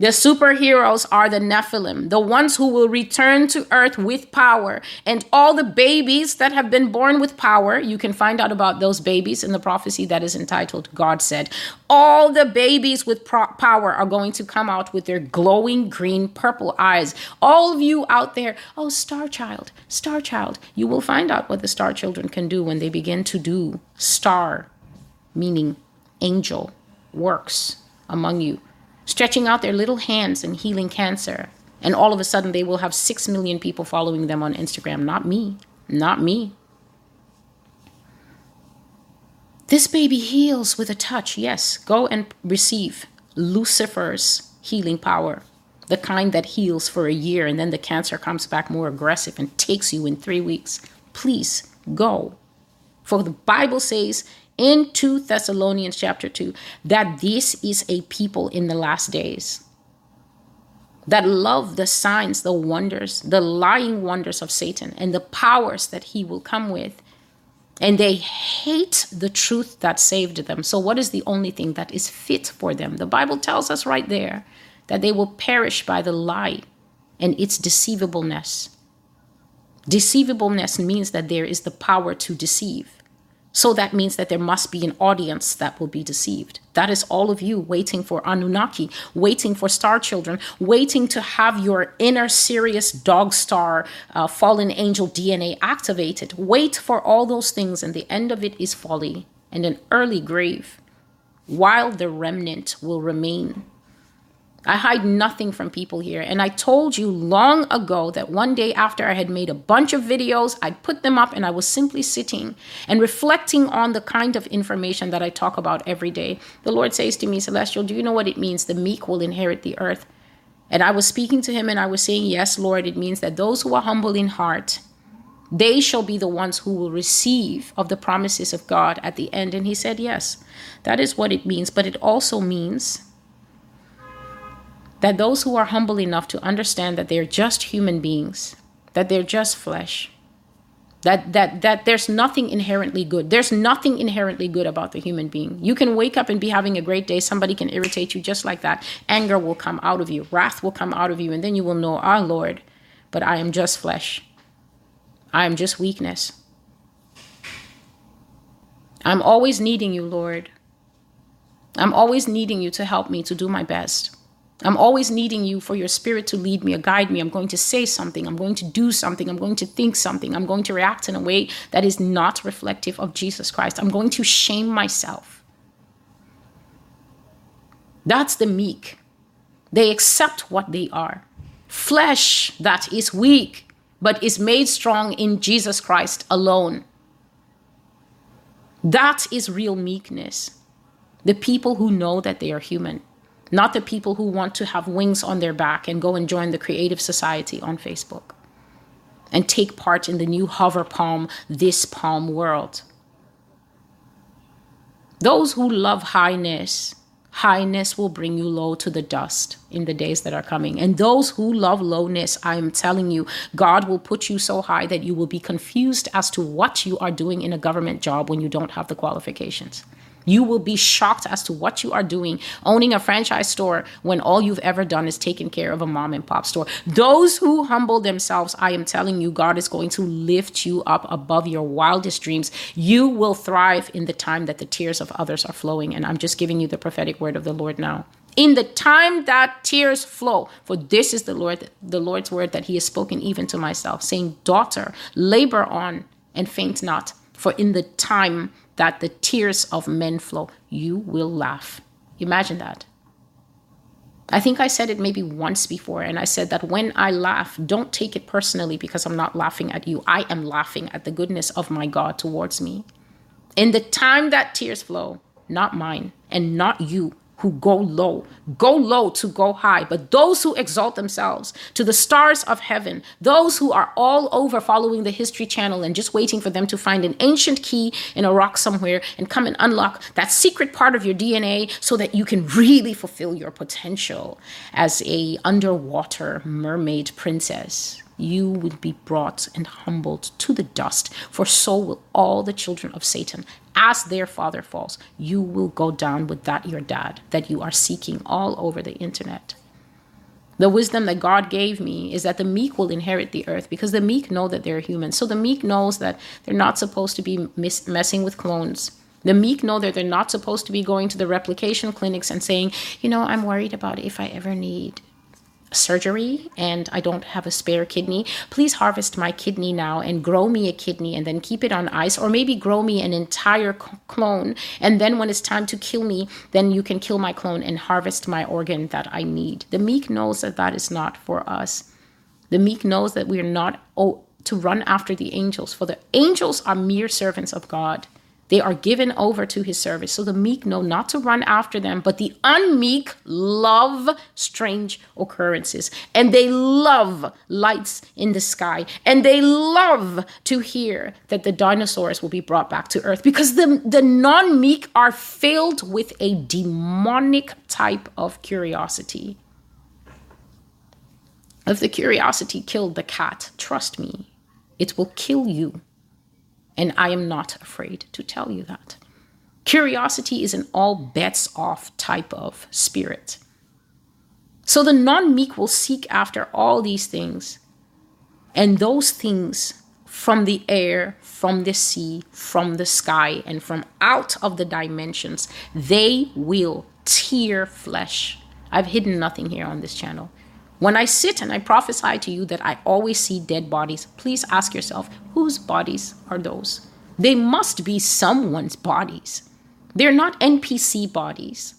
The superheroes are the Nephilim, the ones who will return to earth with power. And all the babies that have been born with power, you can find out about those babies in the prophecy that is entitled God Said. All the babies with pro- power are going to come out with their glowing green purple eyes. All of you out there, oh, Star Child, Star Child, you will find out what the Star Children can do when they begin to do star, meaning angel, works among you stretching out their little hands and healing cancer. And all of a sudden, they will have 6 million people following them on Instagram. Not me. Not me. This baby heals with a touch. Yes, go and receive Lucifer's healing power, the kind that heals for a year and then the cancer comes back more aggressive and takes you in three weeks. Please go. For the Bible says in 2 Thessalonians chapter 2 that this is a people in the last days that love the signs, the wonders, the lying wonders of Satan and the powers that he will come with. And they hate the truth that saved them. So, what is the only thing that is fit for them? The Bible tells us right there that they will perish by the lie and its deceivableness. Deceivableness means that there is the power to deceive. So that means that there must be an audience that will be deceived. That is all of you waiting for Anunnaki, waiting for star children, waiting to have your inner Sirius dog star uh, fallen angel DNA activated. Wait for all those things, and the end of it is folly and an early grave, while the remnant will remain I hide nothing from people here. And I told you long ago that one day after I had made a bunch of videos, I'd put them up and I was simply sitting and reflecting on the kind of information that I talk about every day. The Lord says to me, Celestial, do you know what it means? The meek will inherit the earth. And I was speaking to him and I was saying, Yes, Lord, it means that those who are humble in heart, they shall be the ones who will receive of the promises of God at the end. And he said, Yes, that is what it means. But it also means that those who are humble enough to understand that they're just human beings, that they're just flesh, that that that there's nothing inherently good. There's nothing inherently good about the human being. You can wake up and be having a great day, somebody can irritate you just like that. Anger will come out of you, wrath will come out of you, and then you will know, "Our Lord, but I am just flesh. I am just weakness." I'm always needing you, Lord. I'm always needing you to help me to do my best. I'm always needing you for your spirit to lead me or guide me. I'm going to say something. I'm going to do something. I'm going to think something. I'm going to react in a way that is not reflective of Jesus Christ. I'm going to shame myself. That's the meek. They accept what they are. Flesh that is weak, but is made strong in Jesus Christ alone. That is real meekness. The people who know that they are human not the people who want to have wings on their back and go and join the creative society on Facebook and take part in the new hover palm, this palm world. Those who love highness, highness will bring you low to the dust in the days that are coming. And those who love lowness, I am telling you, God will put you so high that you will be confused as to what you are doing in a government job when you don't have the qualifications. You will be shocked as to what you are doing owning a franchise store when all you've ever done is taken care of a mom and pop store. Those who humble themselves, I am telling you, God is going to lift you up above your wildest dreams. You will thrive in the time that the tears of others are flowing. And I'm just giving you the prophetic word of the Lord now in the time that tears flow for this is the lord the lord's word that he has spoken even to myself saying daughter labor on and faint not for in the time that the tears of men flow, you will laugh. Imagine that. I think I said it maybe once before, and I said that when I laugh, don't take it personally because I'm not laughing at you. I am laughing at the goodness of my God towards me. In the time that tears flow, not mine and not you, who go low, go low to go high, but those who exalt themselves to the stars of heaven, those who are all over following the History Channel and just waiting for them to find an ancient key in a rock somewhere and come and unlock that secret part of your DNA so that you can really fulfill your potential as a underwater mermaid princess you will be brought and humbled to the dust, for so will all the children of Satan. As their father falls, you will go down with that your dad that you are seeking all over the internet. The wisdom that God gave me is that the meek will inherit the earth because the meek know that they're human. So the meek knows that they're not supposed to be mis- messing with clones. The meek know that they're not supposed to be going to the replication clinics and saying, you know, I'm worried about if I ever need surgery and I don't have a spare kidney, please harvest my kidney now and grow me a kidney and then keep it on ice, or maybe grow me an entire clone. And then when it's time to kill me, then you can kill my clone and harvest my organ that I need. The meek knows that that is not for us. The meek knows that we are not to run after the angels, for the angels are mere servants of God. They are given over to his service. So the meek know not to run after them, but the unmeek love strange occurrences. And they love lights in the sky. And they love to hear that the dinosaurs will be brought back to earth because the, the non meek are filled with a demonic type of curiosity. If the curiosity killed the cat, trust me, it will kill you. And I am not afraid to tell you that. Curiosity is an all bets off type of spirit. So the non meek will seek after all these things. And those things from the air, from the sea, from the sky, and from out of the dimensions, they will tear flesh. I've hidden nothing here on this channel. When I sit and I prophesy to you that I always see dead bodies, please ask yourself, whose bodies are those? They must be someone's bodies. They're not NPC bodies.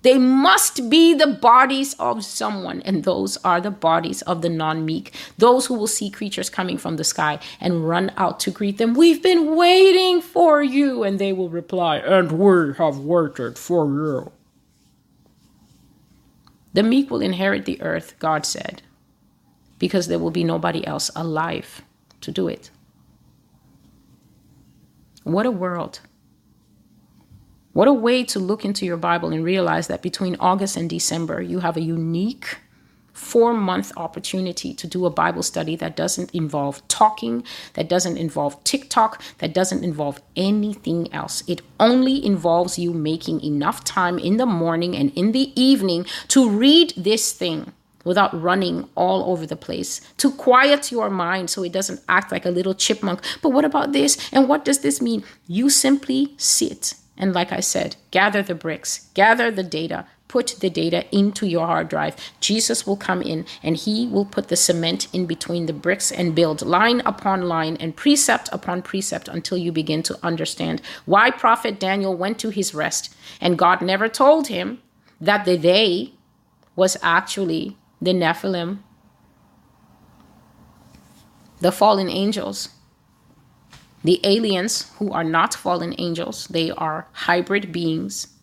They must be the bodies of someone, and those are the bodies of the non meek, those who will see creatures coming from the sky and run out to greet them. We've been waiting for you, and they will reply, And we have waited for you. The meek will inherit the earth, God said, because there will be nobody else alive to do it. What a world. What a way to look into your Bible and realize that between August and December, you have a unique four month opportunity to do a Bible study that doesn't involve talking, that doesn't involve TikTok, that doesn't involve anything else. It only involves you making enough time in the morning and in the evening to read this thing without running all over the place, to quiet your mind so it doesn't act like a little chipmunk. But what about this? And what does this mean? You simply sit and, like I said, gather the bricks, gather the data, put the data into your hard drive. Jesus will come in and he will put the cement in between the bricks and build line upon line and precept upon precept until you begin to understand why prophet Daniel went to his rest and God never told him that the they was actually the Nephilim, the fallen angels. The aliens, who are not fallen angels, they are hybrid beings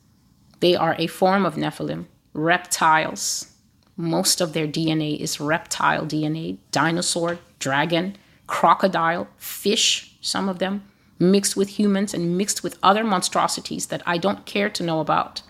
they are a form of Nephilim, reptiles. Most of their DNA is reptile DNA, dinosaur, dragon, crocodile, fish, some of them, mixed with humans and mixed with other monstrosities that I don't care to know about.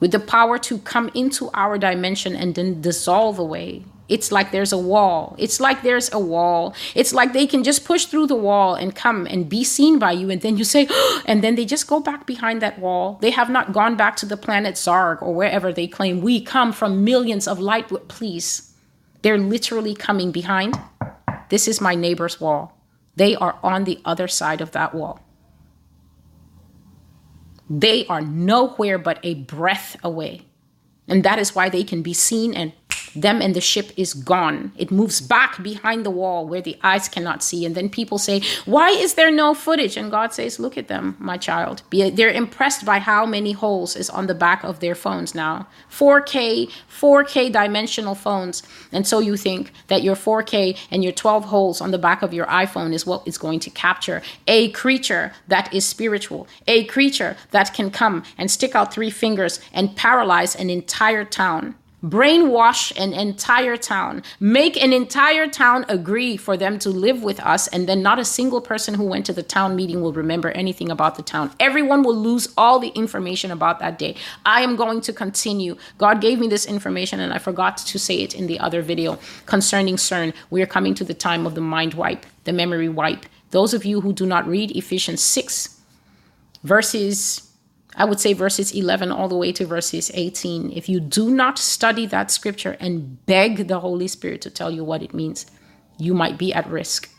With the power to come into our dimension and then dissolve away It's like there's a wall. It's like there's a wall. It's like they can just push through the wall and come and be seen by you. And then you say, and then they just go back behind that wall. They have not gone back to the planet Zarg or wherever they claim we come from millions of light. Please, they're literally coming behind. This is my neighbor's wall. They are on the other side of that wall. They are nowhere but a breath away. And that is why they can be seen and them and the ship is gone. It moves back behind the wall where the eyes cannot see. And then people say, Why is there no footage? And God says, Look at them, my child. They're impressed by how many holes is on the back of their phones now. 4K, 4K dimensional phones. And so you think that your 4K and your 12 holes on the back of your iPhone is what is going to capture a creature that is spiritual, a creature that can come and stick out three fingers and paralyze an entire town brainwash an entire town, make an entire town agree for them to live with us, and then not a single person who went to the town meeting will remember anything about the town. Everyone will lose all the information about that day. I am going to continue. God gave me this information, and I forgot to say it in the other video concerning CERN. We are coming to the time of the mind wipe, the memory wipe. Those of you who do not read Ephesians 6, verses I would say verses 11 all the way to verses 18. If you do not study that scripture and beg the Holy Spirit to tell you what it means, you might be at risk.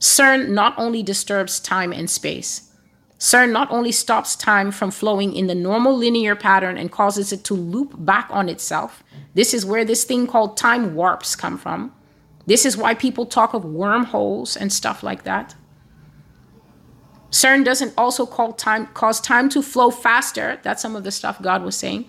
CERN not only disturbs time and space, CERN not only stops time from flowing in the normal linear pattern and causes it to loop back on itself. This is where this thing called time warps come from. This is why people talk of wormholes and stuff like that. CERN doesn't also call time, cause time to flow faster. That's some of the stuff God was saying.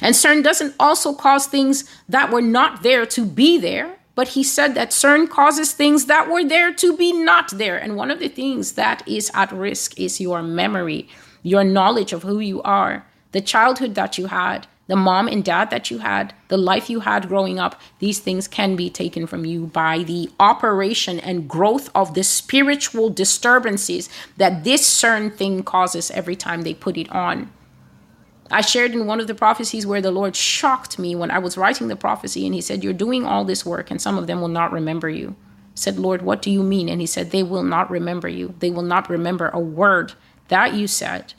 And CERN doesn't also cause things that were not there to be there, but he said that CERN causes things that were there to be not there. And one of the things that is at risk is your memory, your knowledge of who you are, the childhood that you had, the mom and dad that you had, the life you had growing up, these things can be taken from you by the operation and growth of the spiritual disturbances that this certain thing causes every time they put it on. I shared in one of the prophecies where the Lord shocked me when I was writing the prophecy, and He said, You're doing all this work, and some of them will not remember you. I said, Lord, what do you mean? And He said, They will not remember you. They will not remember a word that you said.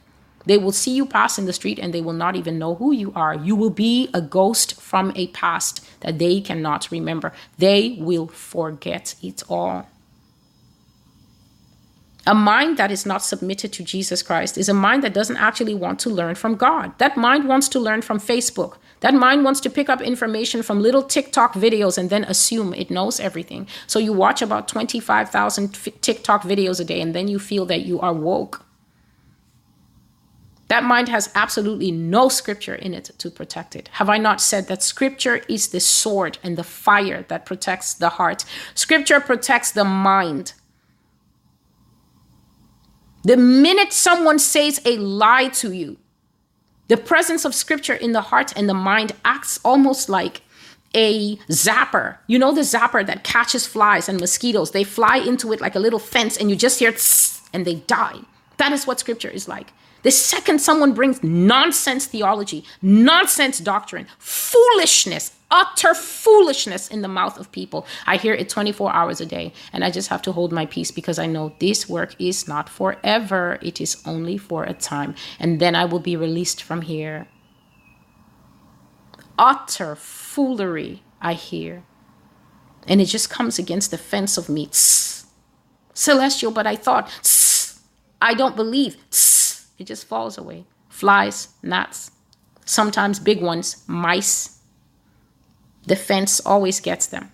They will see you pass in the street and they will not even know who you are. You will be a ghost from a past that they cannot remember. They will forget it all. A mind that is not submitted to Jesus Christ is a mind that doesn't actually want to learn from God. That mind wants to learn from Facebook. That mind wants to pick up information from little TikTok videos and then assume it knows everything. So you watch about 25,000 TikTok videos a day and then you feel that you are woke. That mind has absolutely no scripture in it to protect it. Have I not said that scripture is the sword and the fire that protects the heart? Scripture protects the mind. The minute someone says a lie to you, the presence of scripture in the heart and the mind acts almost like a zapper. You know the zapper that catches flies and mosquitoes. They fly into it like a little fence and you just hear and they die. That is what scripture is like. The second someone brings nonsense theology, nonsense doctrine, foolishness, utter foolishness in the mouth of people, I hear it 24 hours a day. And I just have to hold my peace because I know this work is not forever, it is only for a time. And then I will be released from here. Utter foolery, I hear. And it just comes against the fence of me. Tss. Celestial, but I thought, tss. I don't believe. Tss. It just falls away. Flies, gnats, sometimes big ones, mice. The fence always gets them.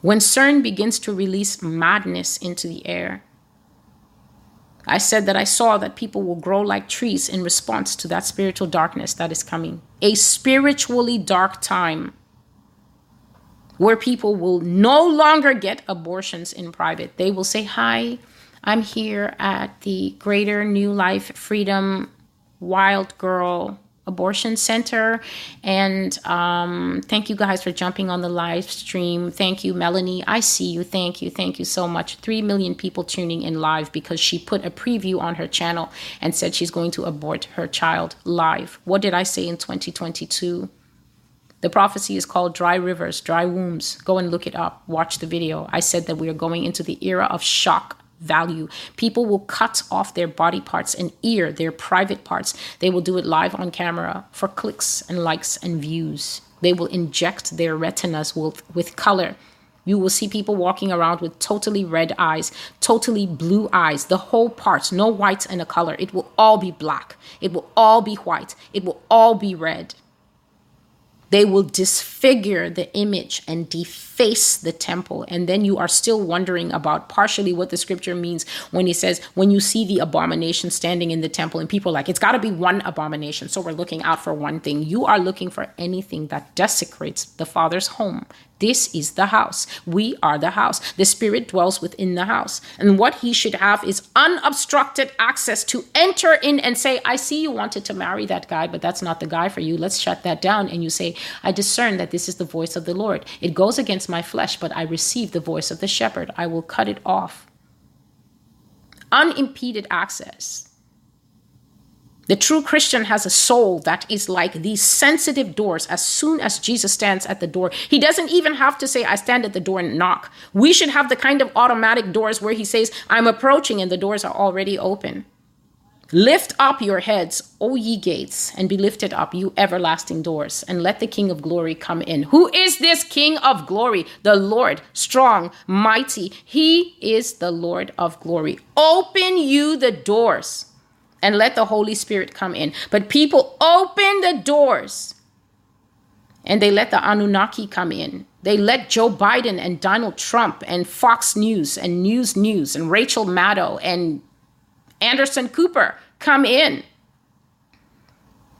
When CERN begins to release madness into the air, I said that I saw that people will grow like trees in response to that spiritual darkness that is coming. A spiritually dark time where people will no longer get abortions in private. They will say, Hi, I'm here at the Greater New Life Freedom Wild Girl Abortion Center. And um, thank you guys for jumping on the live stream. Thank you, Melanie. I see you. Thank you. Thank you so much. Three million people tuning in live because she put a preview on her channel and said she's going to abort her child live. What did I say in 2022? The prophecy is called Dry Rivers, Dry Wombs. Go and look it up. Watch the video. I said that we are going into the era of shock value. People will cut off their body parts and ear, their private parts. They will do it live on camera for clicks and likes and views. They will inject their retinas with, with color. You will see people walking around with totally red eyes, totally blue eyes, the whole parts, no whites and a color. It will all be black. It will all be white. It will all be red. They will disfigure the image and deface the temple. And then you are still wondering about partially what the scripture means when he says, when you see the abomination standing in the temple, and people like, it's got to be one abomination. So we're looking out for one thing. You are looking for anything that desecrates the Father's home, this is the house. We are the house. The Spirit dwells within the house. And what he should have is unobstructed access to enter in and say, I see you wanted to marry that guy, but that's not the guy for you. Let's shut that down. And you say, I discern that this is the voice of the Lord. It goes against my flesh, but I receive the voice of the shepherd. I will cut it off. Unimpeded access. The true Christian has a soul that is like these sensitive doors. As soon as Jesus stands at the door, he doesn't even have to say, I stand at the door and knock. We should have the kind of automatic doors where he says, I'm approaching, and the doors are already open. Lift up your heads, O ye gates, and be lifted up, you everlasting doors, and let the King of glory come in. Who is this King of glory? The Lord, strong, mighty. He is the Lord of glory. Open you the doors and let the Holy Spirit come in. But people open the doors and they let the Anunnaki come in. They let Joe Biden and Donald Trump and Fox News and News News and Rachel Maddow and Anderson Cooper come in.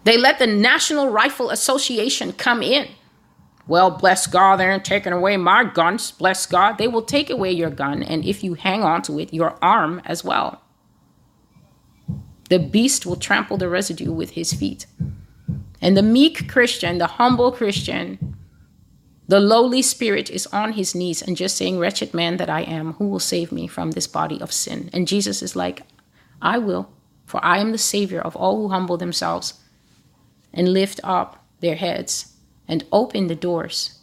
They let the National Rifle Association come in. Well, bless God, they're taking away my guns. Bless God. They will take away your gun, and if you hang on to it, your arm as well. The beast will trample the residue with his feet. And the meek Christian, the humble Christian, the lowly spirit is on his knees and just saying, Wretched man that I am, who will save me from this body of sin? And Jesus is like, I will, for I am the Savior of all who humble themselves and lift up their heads and open the doors.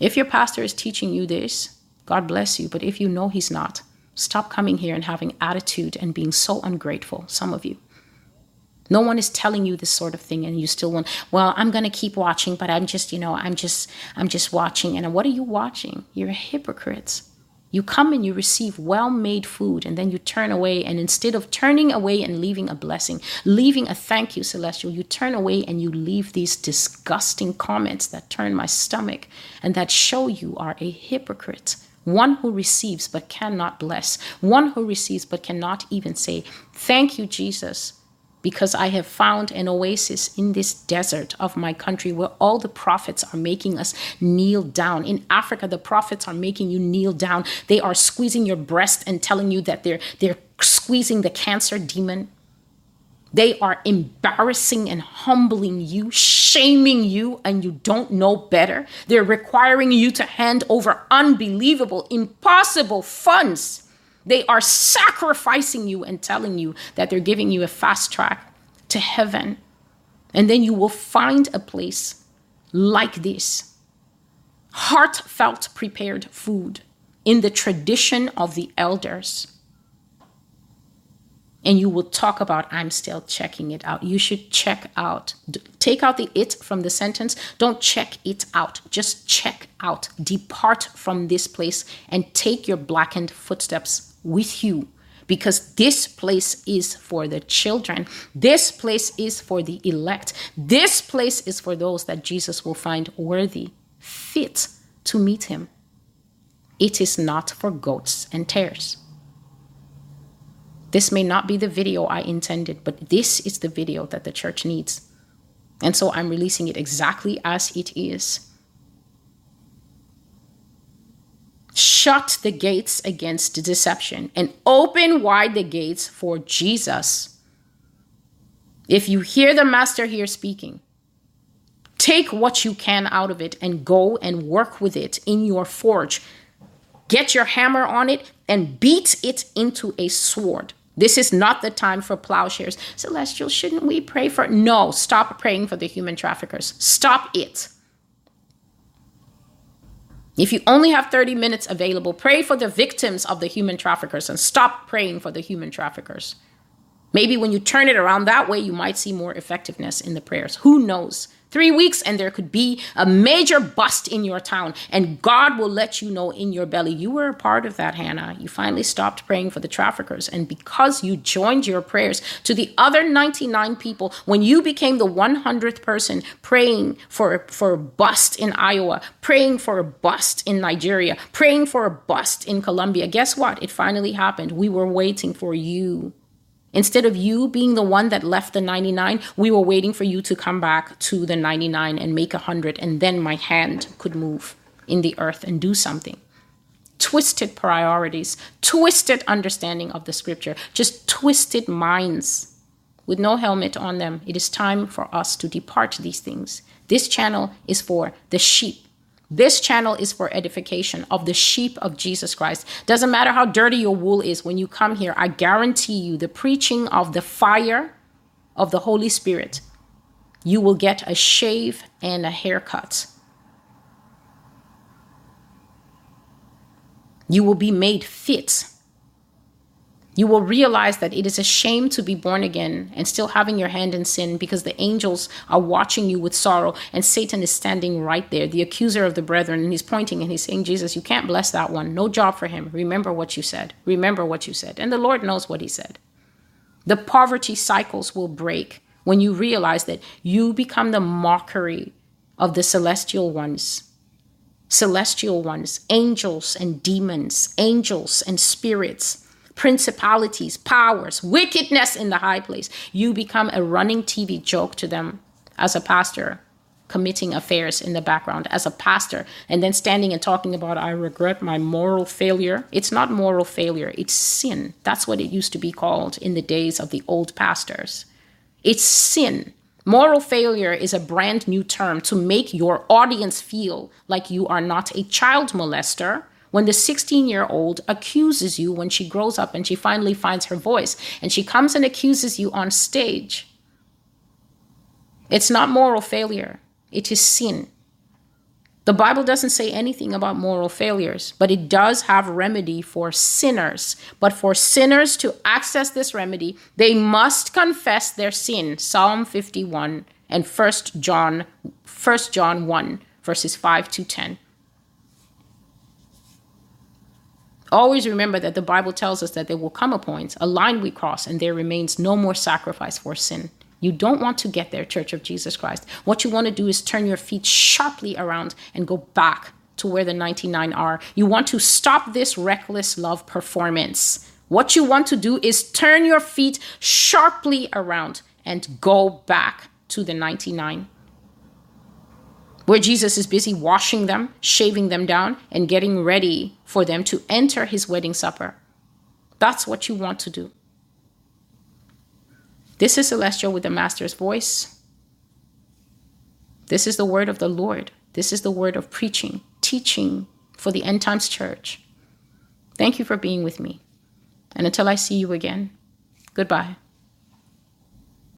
If your pastor is teaching you this, God bless you. But if you know he's not, Stop coming here and having attitude and being so ungrateful, some of you. No one is telling you this sort of thing and you still want, well, I'm going to keep watching, but I'm just, you know, I'm just I'm just watching. And what are you watching? You're hypocrites. You come and you receive well-made food and then you turn away and instead of turning away and leaving a blessing, leaving a thank you celestial, you turn away and you leave these disgusting comments that turn my stomach and that show you are a hypocrite one who receives but cannot bless, one who receives but cannot even say, Thank you, Jesus, because I have found an oasis in this desert of my country where all the prophets are making us kneel down. In Africa, the prophets are making you kneel down. They are squeezing your breast and telling you that they're, they're squeezing the cancer demon. They are embarrassing and humbling you, shaming you, and you don't know better. They're requiring you to hand over unbelievable, impossible funds. They are sacrificing you and telling you that they're giving you a fast track to heaven. And then you will find a place like this heartfelt prepared food in the tradition of the elders and you will talk about i'm still checking it out you should check out take out the it from the sentence don't check it out just check out depart from this place and take your blackened footsteps with you because this place is for the children. This place is for the elect. This place is for those that Jesus will find worthy, fit to meet him. It is not for goats and tares. This may not be the video I intended, but this is the video that the church needs. And so I'm releasing it exactly as it is. Shut the gates against deception and open wide the gates for Jesus. If you hear the master here speaking, take what you can out of it and go and work with it in your forge. Get your hammer on it and beat it into a sword This is not the time for plowshares. Celestial, shouldn't we pray for? No, stop praying for the human traffickers. Stop it. If you only have 30 minutes available, pray for the victims of the human traffickers and stop praying for the human traffickers. Maybe when you turn it around that way, you might see more effectiveness in the prayers. Who knows? Three weeks, and there could be a major bust in your town, and God will let you know in your belly. You were a part of that, Hannah. You finally stopped praying for the traffickers, and because you joined your prayers to the other 99 people, when you became the 100th person praying for, for a bust in Iowa, praying for a bust in Nigeria, praying for a bust in Colombia, guess what? It finally happened. We were waiting for you. Instead of you being the one that left the 99, we were waiting for you to come back to the 99 and make a 100, and then my hand could move in the earth and do something. Twisted priorities, twisted understanding of the scripture, just twisted minds with no helmet on them. It is time for us to depart these things. This channel is for the sheep this channel is for edification of the sheep of Jesus Christ. Doesn't matter how dirty your wool is when you come here, I guarantee you the preaching of the fire of the Holy Spirit, you will get a shave and a haircut. You will be made fit you will realize that it is a shame to be born again and still having your hand in sin because the angels are watching you with sorrow and Satan is standing right there, the accuser of the brethren, and he's pointing and he's saying, Jesus, you can't bless that one. No job for him. Remember what you said. Remember what you said. And the Lord knows what he said. The poverty cycles will break when you realize that you become the mockery of the celestial ones celestial ones, angels and demons, angels and spirits principalities, powers, wickedness in the high place. You become a running TV joke to them as a pastor committing affairs in the background as a pastor and then standing and talking about I regret my moral failure. It's not moral failure, it's sin. That's what it used to be called in the days of the old pastors. It's sin. Moral failure is a brand new term to make your audience feel like you are not a child molester when the 16 year old accuses you when she grows up and she finally finds her voice and she comes and accuses you on stage, it's not moral failure, it is sin. The Bible doesn't say anything about moral failures, but it does have remedy for sinners. But for sinners to access this remedy, they must confess their sin. Psalm 51 and 1 John 1 John 1 verses 5 to 10. Always remember that the Bible tells us that there will come a point, a line we cross, and there remains no more sacrifice for sin. You don't want to get there, Church of Jesus Christ. What you want to do is turn your feet sharply around and go back to where the 99 are. You want to stop this reckless love performance. What you want to do is turn your feet sharply around and go back to the 99 where Jesus is busy washing them, shaving them down, and getting ready for them to enter his wedding supper. That's what you want to do. This is Celestial with the Master's voice. This is the word of the Lord. This is the word of preaching, teaching for the end times church. Thank you for being with me. And until I see you again, goodbye.